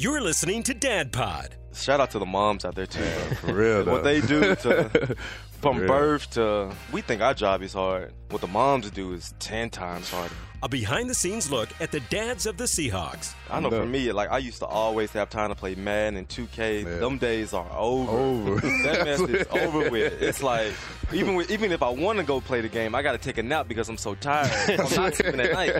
You're listening to Dad Pod. Shout out to the moms out there too. bro. For real, though. what they do to from real. birth to we think our job is hard. What the moms do is ten times harder. A behind the scenes look at the dads of the Seahawks. I know No. for me, like I used to always have time to play Madden and 2K. Yeah. Them days are over. Over. that mess is over with. It's like even with, even if I want to go play the game, I got to take a nap because I'm so tired. I'm not sleeping at night.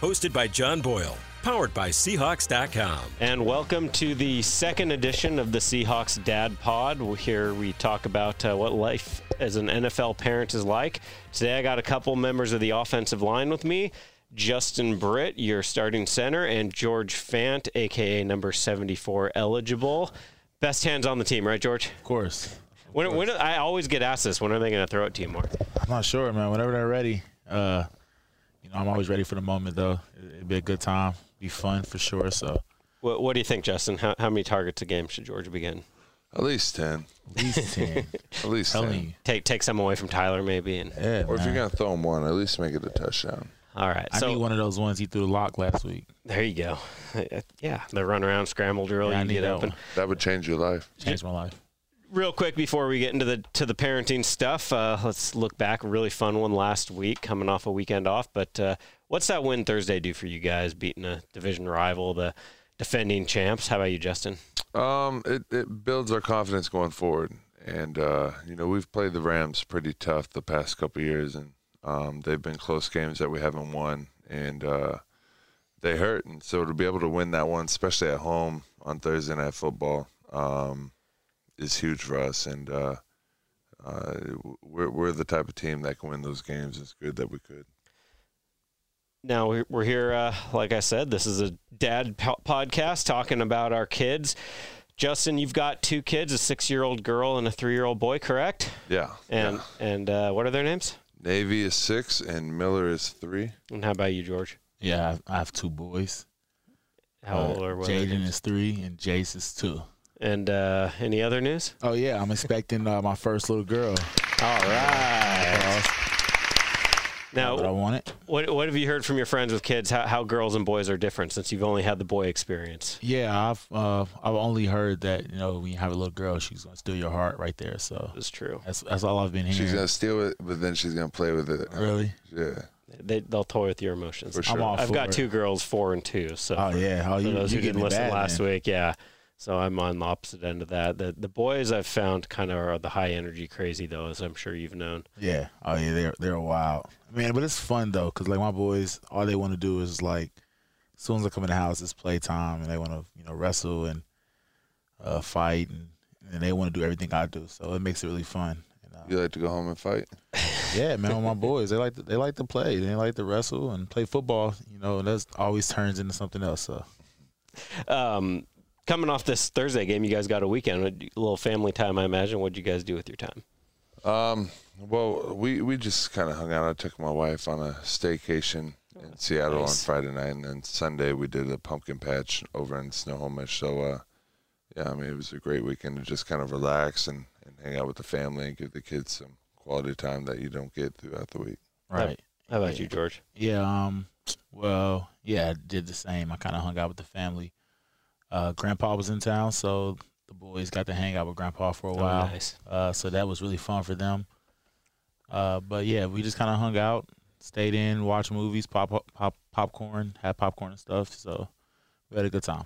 Hosted by John Boyle. Powered by Seahawks.com. And welcome to the second edition of the Seahawks Dad Pod. Here we talk about uh, what life as an NFL parent is like. Today I got a couple members of the offensive line with me. Justin Britt, your starting center, and George Fant, aka number 74 eligible. Best hands on the team, right, George? Of course. When, when I always get asked this, when are they going to throw it to you more? I'm not sure, man. Whenever they're ready, uh, you know, I'm always ready for the moment, though. It- It'd be a good time, be fun for sure. So What, what do you think, Justin? How, how many targets a game should George begin? At least 10. at least ten. At least telling 10. you, Take take some away from Tyler, maybe. And yeah. Or if you're going to throw him one, at least make it a touchdown. all right, I so need one of those ones he threw a lock last week. There you go. Yeah, the run around scramble drill. Yeah, I you need get that open. one. That would change your life. Changed my life. Real quick before we get into the to the parenting stuff, uh, let's look back. Really fun one last week, coming off a weekend off. But uh, what's that win Thursday do for you guys? Beating a division rival, the defending champs. How about you, Justin? Um, it, it builds our confidence going forward. And, uh, you know, we've played the Rams pretty tough the past couple years, and um, they've been close games that we haven't won. And uh, they hurt. And so to be able to win that one, especially at home on Thursday Night Football, um, is huge for us. And uh, uh, we're, we're the type of team that can win those games. It's good that we could. Now we're we're here. Uh, like I said, this is a dad po- podcast talking about our kids. Justin, you've got two kids: a six-year-old girl and a three-year-old boy, correct? Yeah. And yeah. and uh, what are their names? Navy is six and Miller is three. And how about you, George? Yeah, I have, two boys. How Uh, old are what are Jaden is three and Jace is two. And uh, any other news? Oh yeah, I'm expecting uh, my first little girl. All right. But I Now, want it. what what have you heard from your friends with kids? How, how girls and boys are different since you've only had the boy experience? Yeah, I've uh, I've only heard that you know when you have a little girl, she's gonna steal your heart right there. So It's true. that's that's all I've been hearing. She's gonna steal it, but then she's gonna play with it. Really? Yeah. They they'll toy with your emotions. For I'm sure. all I've for got it. two girls, four and two. So Oh for- yeah. Oh, for you, those you who didn't listen bad, last man. week, yeah. So I'm on the opposite end of that. The the boys I've found kind of are the high energy crazy though, as I'm sure you've known. Yeah. Oh yeah. They're they're wild, man. But it's fun though, cause like my boys, all they want to do is like, as soon as I come in the house, it's playtime, and they want to you know wrestle and uh, fight, and, and they want to do everything I do. So it makes it really fun. And, uh, You like to go home and fight? yeah, man. With my boys, they like to, they like to play. They like to wrestle and play football. You know, and that always turns into something else. So Um, coming off this Thursday game, you guys got a weekend, a little family time, I imagine. What'd you guys do with your time? Um. Well, we we just kind of hung out. I took my wife on a staycation in Seattle nice. on Friday night, and then Sunday we did a pumpkin patch over in Snohomish. So, uh, yeah, I mean it was a great weekend to just kind of relax and, and hang out with the family and give the kids some quality time that you don't get throughout the week. right. How about you, George? Yeah, um, well, yeah, I did the same. I kind of hung out with the family. Uh, Grandpa was in town, so the boys got to hang out with Grandpa for a Oh, while. nice. Uh, so that was really fun for them. Uh, but yeah, we just kind of hung out, stayed in, watched movies, pop, pop, popcorn, had popcorn and stuff. So we had a good time.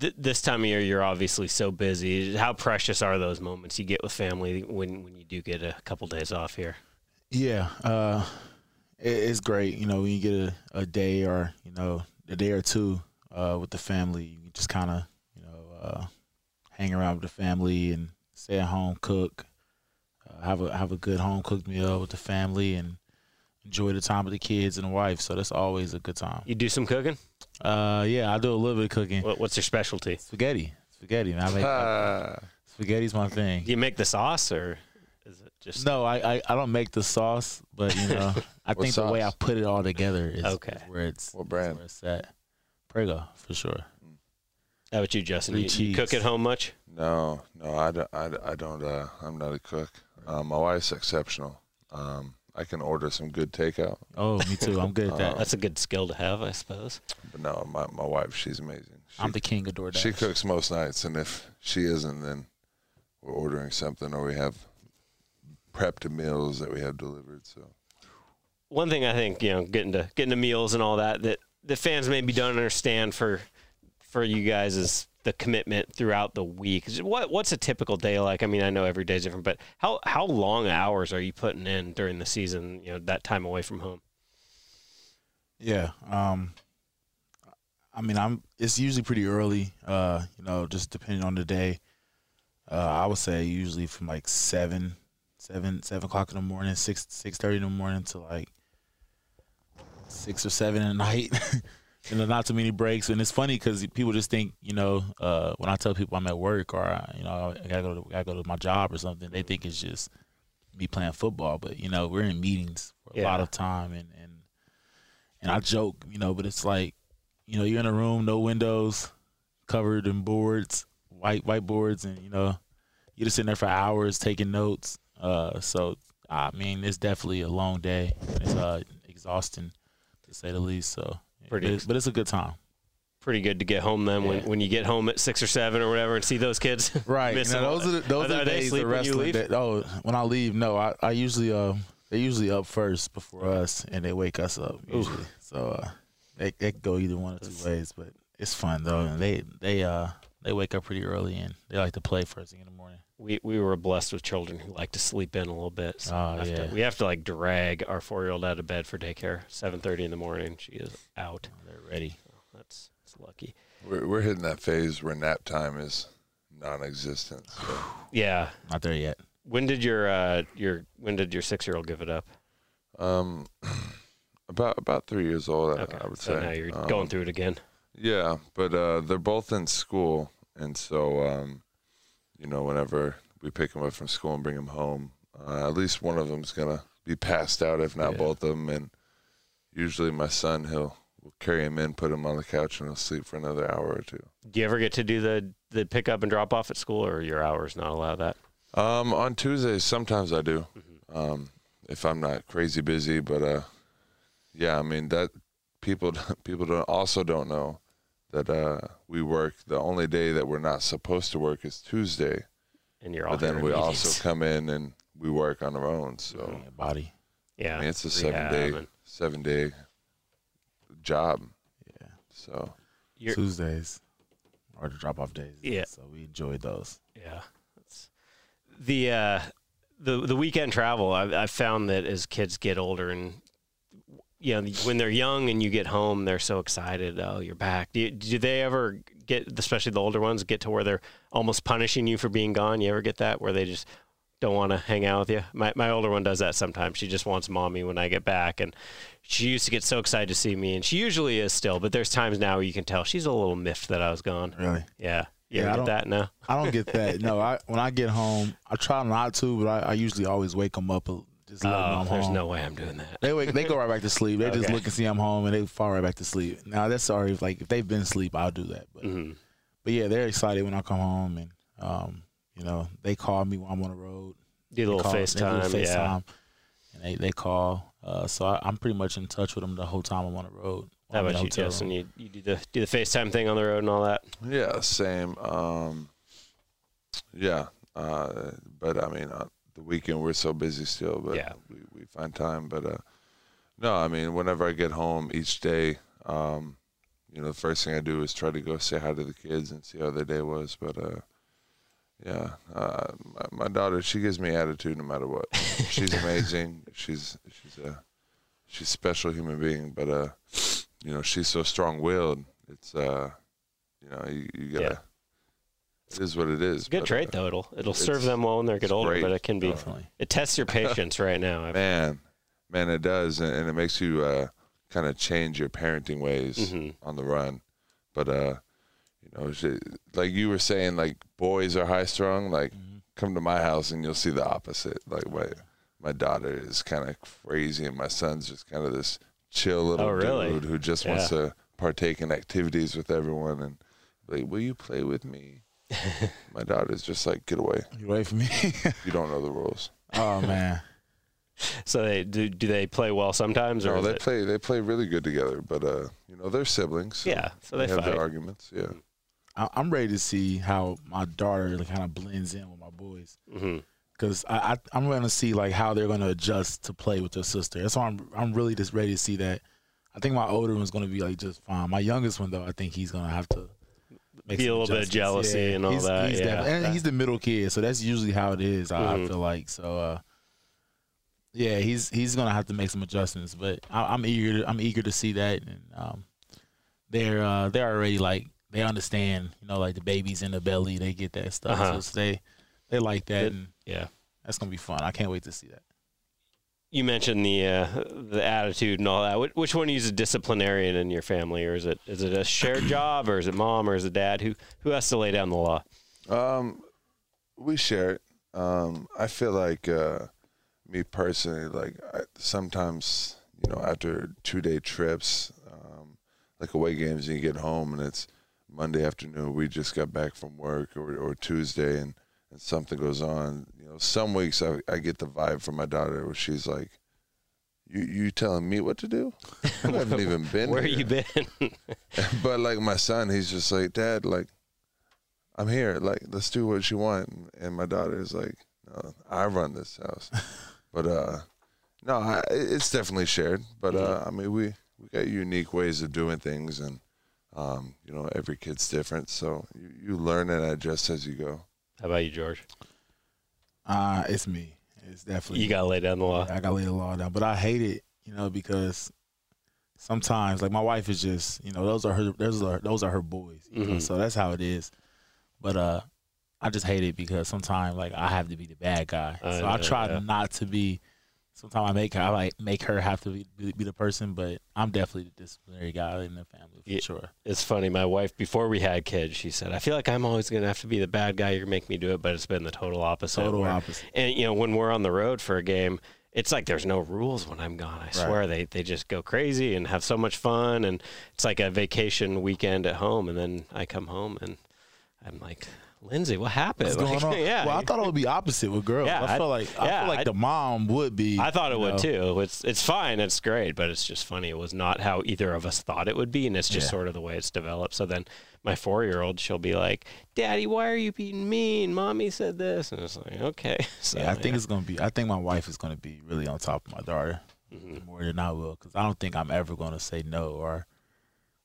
Th- this time of year, you're obviously so busy. How precious are those moments you get with family when when you do get a couple days off here? Yeah, uh, it, it's great. You know, when you get a, a day or you know a day or two uh, with the family, you just kind of you know uh, hang around with the family and stay at home, cook, uh, have a have a good home cooked meal with the family, and enjoy the time with the kids and the wife. So that's always a good time. You do some cooking. Uh, yeah, I do a little bit of cooking. What, what's your specialty? Spaghetti, spaghetti. Man, I make Ah, spaghetti's my thing. Do you make the sauce or is it just No, I, I, I don't make the sauce, but you know, I What think the way I put it all together is, Okay. is where it's What is brand? where it's at. Prego for sure. How about you, Justin? You, you cook at home much? no, no, I don't. I, I don't. Uh, I'm not a cook. Um, my wife's exceptional. Um, I can order some good takeout, Oh, me too. I'm good at that. Uh, That's a good skill to have, I suppose. but no, my my wife, she's amazing. I'm the king of DoorDash. She cooks most nights, and if she isn't, then we're ordering something, or we have prepped meals that we have delivered. So one thing I think you know, getting to getting to meals and all that that the fans maybe don't understand for for you guys is the commitment throughout the week. What what's a typical day like? I mean, I know every day is different, but how how long hours are you putting in during the season? You know, that time away from home. Yeah. Um, I mean, I'm. It's usually pretty early. Uh, you know, just depending on the day. Uh, I would say usually from like seven, seven, seven o'clock in the morning, six, six thirty in the morning to like six or seven at night. you know, not too many breaks, and it's funny because people just think, you know, uh, when I tell people I'm at work or you know I gotta go to, I gotta go to my job or something, they think it's just me playing football. But you know, we're in meetings for a Yeah. lot of time, and and and I joke, you know, but it's like, you know, you're in a room, no windows, covered in boards, white whiteboards, and you know, you're just sitting there for hours taking notes. Uh, so I mean, it's definitely a long day. It's uh exhausting to say the least. So, Pretty but it's, but it's a good time. Pretty good to get home then when, Yeah. when you get home at six or seven or whatever and see those kids. Right. Miss Now, those are the, those Are are, the days the when you wrestling. Day. Oh, when I leave, no, I, I usually uh they usually up first before us, and they wake us up usually. So uh, they they go either one or two ways, but it's fun though, and they they uh they wake up pretty early and they like to play first thing in the morning. we we were blessed with children who like to sleep in a little bit. So Oh, we, have yeah. to, we have to like drag our four year old out of bed for daycare. Seven thirty in the morning, she is out. They're ready. That's that's lucky. we're we're hitting that phase where nap time is non-existent. So. Yeah. Not there yet. When did your uh your when did your six year old give it up? Um, about about three years old, I- Okay, I would so say. now you're Um, going through it again. Yeah, but uh, they're both in school, and so um, you know, whenever we pick them up from school and bring them home, uh, at least one of them's gonna be passed out, if not Yeah. both of them. And usually, my son he'll will carry him in, put him on the couch, and he'll sleep for another hour or two. Do you ever get to do the the pick up and drop off at school, or your hours not allow that? Um, on Tuesdays, sometimes I do, Mm-hmm. um, if I'm not crazy busy. But uh, yeah, I mean that people people don't also don't know that uh, we work. The only day that we're not supposed to work is Tuesday. And you're all but then we in also meetings. come in and we work on our own. So Yeah, body. yeah, I mean, it's a seven day rehab seven day job. Yeah. So you're- Tuesdays or the drop off days. Yeah. So we enjoyed those. Yeah, That's, the uh, the the weekend travel. I've, I've found that as kids get older and you know when they're young and you get home, they're so excited. Oh, you're back. Do, you, do they ever get, especially the older ones, get to where they're almost punishing you for being gone? You ever get that where they just don't want to hang out with you? My my older one does that sometimes. She just wants mommy when I get back, and she used to get so excited to see me, and she usually is still. But there's times now where you can tell she's a little miffed that I was gone. Really. Yeah, you Yeah, I ever don't- get that now? I don't get that. no, I when I get home, I try not to, but I, I usually always wake them up. uh, Just let Oh, I'm there's home. no way I'm doing that. They wake, they go right back to sleep. They just look and see I'm home, and they fall right back to sleep. Now that's sorry if like if they've been asleep, I'll do that. But Mhm. but yeah, they're excited when I come home, and um, you know, they call me when I'm on the road. Do a They little call- they do FaceTime, yeah. FaceTime, and they they call. Uh, so I, I'm pretty much in touch with them the whole time I'm on the road. How about you, Justin? You, you do the do the FaceTime thing on the road and all that. yeah, same. Um, yeah, uh, but I mean, uh, the weekend we're so busy still, but Yeah. we, we find time. But uh, no, I mean, whenever I get home each day, um, you know, the first thing I do is try to go say hi to the kids and see how their day was. But uh, yeah, uh, my, my daughter, she gives me attitude no matter what. she's amazing. She's she's a she's a special human being, but uh, you know, she's so strong willed. It's uh, you know, you, you gotta. Yeah. It is what it is. It's a good but, trait uh, though. It'll it'll serve them well when they get older, great. but it can be Definitely. it tests your patience right now. I've- man, man, it does, and, and it makes you uh, kind of change your parenting ways Mhm. on the run. But uh, you know, she, like you were saying, like boys are high strung. Like, Mhm. come to my house and you'll see the opposite. Like my my daughter is kind of crazy, and my son's just kind of this chill little Oh, really? dude who just wants to partake in activities with everyone. And like, will you play with me? my daughter's just like, get away. You away from me? You don't know the rules. oh man. so they do. Do they play well sometimes, or No, they it- play they play really good together, but uh, you know they're siblings. so Yeah, so they have fight. their arguments. Yeah, I, I'm ready to see how my daughter kind of blends in with my boys. Mhm. Because I, I, I'm going to see like how they're going to adjust to play with their sister. That's why I'm I'm really just ready to see that. I think my older one's going to be like just fine. My youngest one though, I think he's going to have to make Be a some little bit of adjustments. jealousy and all he's, that, He's yeah. definitely- and he's the middle kid, so that's usually how it is. I, I feel like so. uh Yeah, he's he's going to have to make some adjustments, but I, I'm eager. To, I'm eager to see that, and um, they're uh, they're already like they understand. You know, like the babies in the belly, they get that stuff. Uh-huh. So they they like that, Good. and Yeah. that's gonna be fun. I can't wait to see that. You mentioned the uh, the attitude and all that. Which, which one is a disciplinarian in your family, or is it is it a shared job, or is it mom, or is it dad? Who who has to lay down the law? um, we share it. Um, I feel like uh, me personally, like I, sometimes you know after two day trips, um, like away games, and you get home and it's Monday afternoon. We just got back from work, or or Tuesday, and and something goes on. You know, some weeks I, I get the vibe from my daughter where she's like, "You you telling me what to do? I haven't even been. Where here." you been? but like my son, he's just like, Dad, like, I'm here. Like, let's do what you want. And my daughter is like, No, I run this house. but uh, no, I, it's definitely shared. But uh, I mean, we we got unique ways of doing things, and um, you know, every kid's different, so you, you learn and adjust as you go. How about you, George? Uh it's me. It's definitely You got to lay down the law. I gotta lay the law down. But I hate it, you know, because sometimes like my wife is just, you know, those are her those are those are her boys. You know, Mhm. so that's how it is. But uh I just hate it because sometimes like I have to be the bad guy. I so I try yeah. not to be sometimes I make her I like make her have to be, be the person, but I'm definitely the disciplinary guy in the family for Yeah. sure. It's funny. My wife, before we had kids, she said, "I feel like I'm always going to have to be the bad guy. You're making me do it," but it's been the total opposite. Total where- opposite. And you know, when we're on the road for a game, it's like there's no rules when I'm gone. I swear they they just go crazy and have so much fun, and it's like a vacation weekend at home. And then I come home and I'm like, Lindsay, what happened? What's going Like, on? yeah, Well, I thought it would be opposite with girls. Yeah, I I- feel like I feel like I- the mom would be. I thought it would know. too. It's it's fine. It's great, but it's just funny. It was not how either of us thought it would be, and it's just Yeah. sort of the way it's developed. So then my four year old, she'll be like, "Daddy, why are you being mean? Mommy said this," and it's like, okay. So Yeah, I think it's gonna be. I think my wife is gonna be really on top of my daughter Mhm. more than I will, because I don't think I'm ever gonna say no or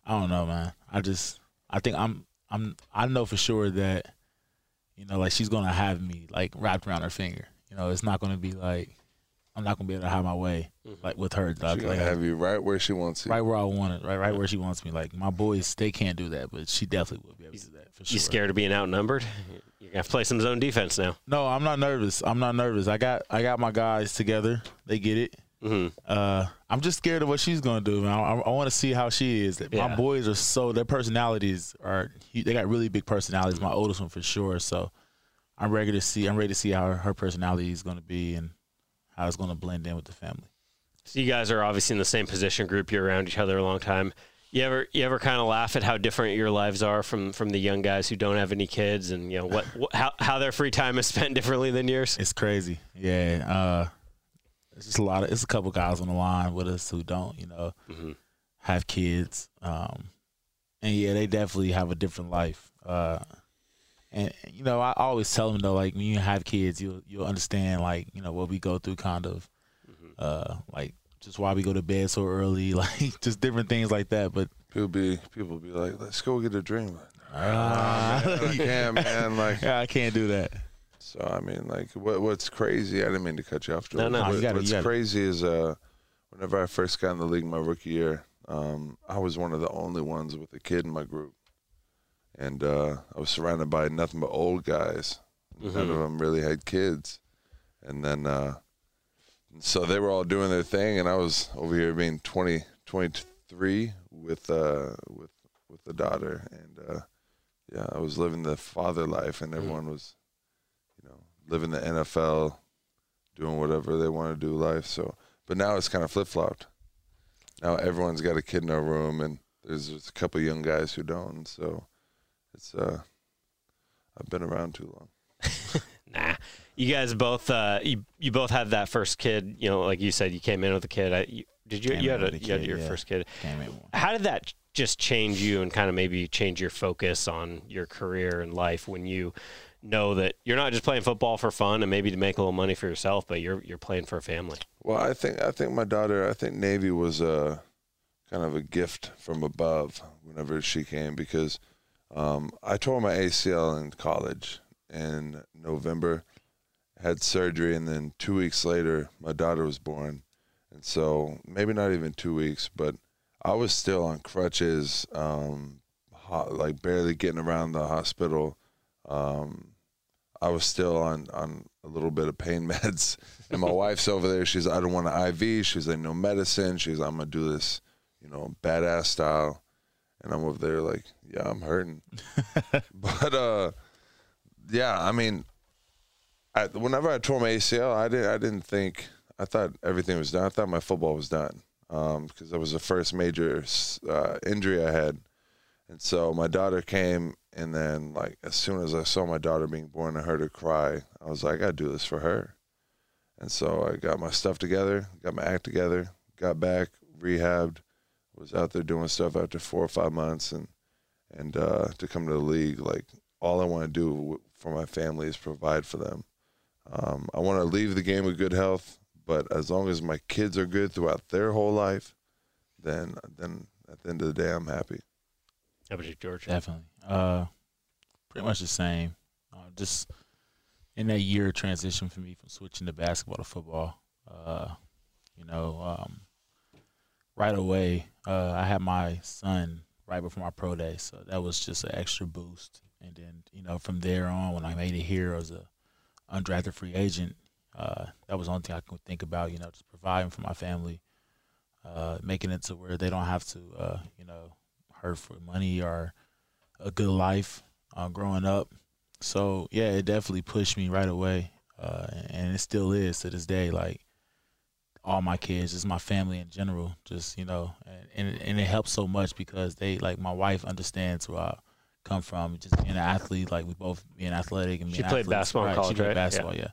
I don't know, man. I just I think I'm I'm I know for sure that you know like she's gonna have me like wrapped around her finger. You know, it's not gonna be like I'm not gonna be able to have my way Mhm. like with her. She's Like, gonna have you right where she wants you. right where I want it, right right where she wants me. Like my boys, they can't do that, but she definitely will be able to do that for sure. you scared of being outnumbered? You're gonna have to play some zone defense now. No, I'm not nervous. I'm not nervous. I got I got my guys together. They get it. Hmm Uh, I'm just scared of what she's gonna do. Man. I, I want to see how she is. Yeah. My boys are so their personalities are they got really big personalities. My oldest one for sure. So I'm ready to see. I'm ready to see how her, her personality is gonna be and how it's gonna blend in with the family. So you guys are obviously in the same position group. You're around each other a long time. You ever you ever kind of laugh at how different your lives are from from the young guys who don't have any kids, and you know what, what how how their free time is spent differently than yours? It's crazy. Yeah. Uh, it's just a lot of. It's a couple guys on the line with us who don't. You know. Mhm. have kids. Um, and yeah, they definitely have a different life. Uh, and you know, I always tell them though, like when you have kids, you'll you'll understand like you know what we go through, kind of, uh, like just why we go to bed so early, like just different things like that. But People be people be like, let's go get a drink. Like, uh, I can't, man. Like, yeah, I can't do that. So I mean, like, what what's crazy? I didn't mean to cut you off. No, no. What- You gotta- you what's crazy is uh, whenever I first got in the league my rookie year, um, I was one of the only ones with a kid in my group, and uh, I was surrounded by nothing but old guys. None Mhm. of them really had kids, and then uh, so they were all doing their thing, and I was over here being 20, 23 with uh, with with the daughter, and uh, yeah, I was living the father life, and everyone was, you living the NFL, doing whatever they want to do life. So, but now it's kind of flip flopped. Now everyone's got a kid in their room, and there's just a couple young guys who don't. So, it's uh, I've been around too long. Nah. you guys both uh, you you both had that first kid. You know, like you said, you came in with a kid. I, you, did you? Came you had a, with a you had your yeah. first kid. Came in. How did that just change you and kind of maybe change your focus on your career and life when you know that you're not just playing football for fun and maybe to make a little money for yourself, but you're you're playing for a family. Well, I think I think my daughter. I think Navy was a kind of a gift from above whenever she came because um, I tore my ACL in college in November, had surgery, and then two weeks later my daughter was born, and so maybe not even two weeks, but I was still on crutches, um, like barely getting around the hospital. Um, I was still on on a little bit of pain meds, and my wife's over there. She's I don't want an IV. She's like no medicine. She's I'm gonna do this, you know, badass style, and I'm over there like yeah I'm hurting, but uh, yeah I mean, I, whenever I tore my ACL, I didn't I didn't think I thought everything was done. I thought my football was done because that was the first major uh, injury I had. And so my daughter came, and then like as soon as I saw my daughter being born, I heard her cry. I was like, I gotta do this for her. And so I got my stuff together, got my act together, got back, rehabbed, was out there doing stuff after four or five months, and and uh, to come to the league, like all I want to do for my family is provide for them. Um, I want to leave the game with good health, but as long as my kids are good throughout their whole life, then then at the end of the day, I'm happy. George? Definitely. Uh, pretty much the same. Uh, just in that year transition for me from switching to basketball to football. Uh, you know, um, right away, uh, I had my son right before my pro day, so that was just an extra boost. And then, you know, from there on, when I made it here as a undrafted free agent, uh, that was the only thing I could think about. You know, just providing for my family, uh, making it to where they don't have to, uh, you know, hurt for money or a good life uh, growing up. So yeah, it definitely pushed me right away, uh, and it still is to this day. Like all my kids, just my family in general, just you know, and and, and it helps so much because they like my wife understands where I come from, just being an athlete. Like we both being athletic and She played athletes. basketball in right, college, she played right? Yeah. Basketball, yeah.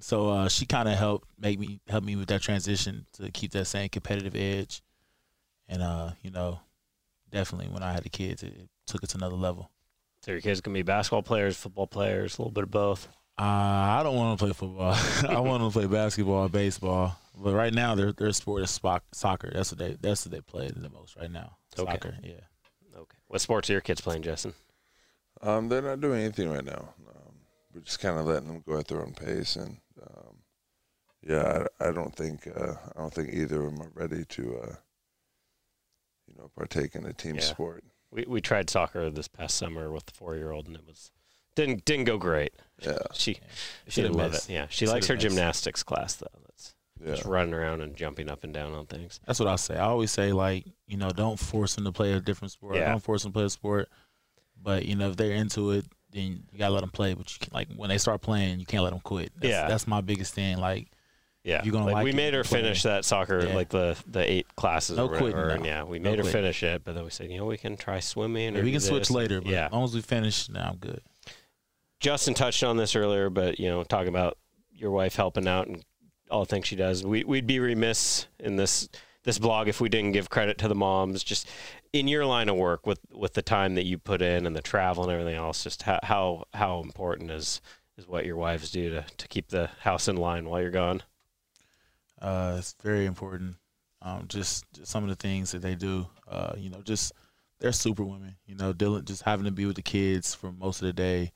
So uh, she kind of helped make me help me with that transition to keep that same competitive edge, and uh, you know, definitely when I had the kids, it, it took it to another level. So your kids can be basketball players, football players, a little bit of both. Uh, I don't want to play football. I want to play basketball, baseball. But right now, their their sport is spoc- soccer. That's what they that's what they play the most right now. Okay. Soccer, yeah. Okay. What sports are your kids playing, Justin? Um, they're not doing anything right now. Um, we're just kind of letting them go at their own pace, and um, yeah, I, I don't think uh, I don't think either of them are ready to, uh, you know, partake in a team Yeah. sport. We we tried soccer this past summer with the four year old, and it was didn't didn't go great. Yeah, She Should she didn't love it. Yeah, she Should likes her have missed. gymnastics class though. That's yeah, just running around and jumping up and down on things. That's what I say. I always say like you know don't force them to play a different sport. Yeah. Don't force them to play a sport. But you know if they're into it, then you gotta let them play. But you can, like when they start playing, you can't let them quit. That's, Yeah. that's my biggest thing. Like Yeah, you're gonna like, like we made her play. finish that soccer, Yeah. like the the eight classes No or whatever. quitting, no. yeah, we No made her quitting. finish it, but then we said, you know, we can try swimming. or we can switch later. But yeah, as long as we finish, now I'm good. Justin touched on this earlier, but you know, talking about your wife helping out and all the things she does, we, we'd be remiss in this this blog if we didn't give credit to the moms. Just in your line of work, with with the time that you put in and the travel and everything else, just how how, how important is is what your wives do to, to keep the house in line while you're gone. Uh, it's very important. Um, just, just some of the things that they do. Uh, you know, just they're super women. You know, dealing just having to be with the kids for most of the day.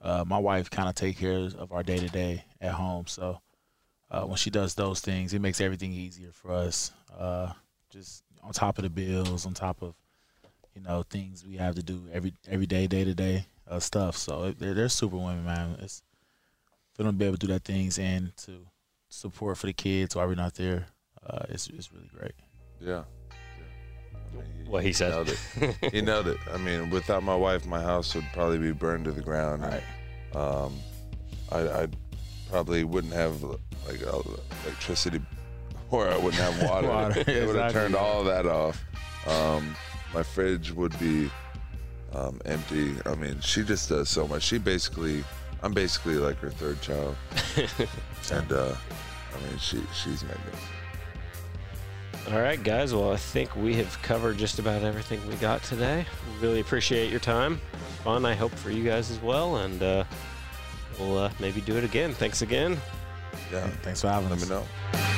Uh, my wife kind of take care of our day to day at home. So uh, when she does those things, it makes everything easier for us. Uh, just on top of the bills, on top of you know things we have to do every every day, day to day stuff. So they're, they're super women, man. It's for them to be able to do that things and to support for the kids while we're not there. Uh, it's it's really great. yeah. yeah. I mean, What he said. nailed it. he nailed it. I mean, without my wife, my house would probably be burned to the ground. and, Um, I, I probably wouldn't have like electricity, or I wouldn't have water. Water, it would have exactly. turned all that off. Um, my fridge would be um, empty. I mean, she just does so much. She basically I'm basically like her third child, and uh, I mean she she's magnificent. All right, guys. Well, I think we have covered just about everything we got today. Really appreciate your time. Fun, I hope, for you guys as well. And uh, we'll uh, maybe do it again. Thanks again. Yeah, Thanks for having let us. me know.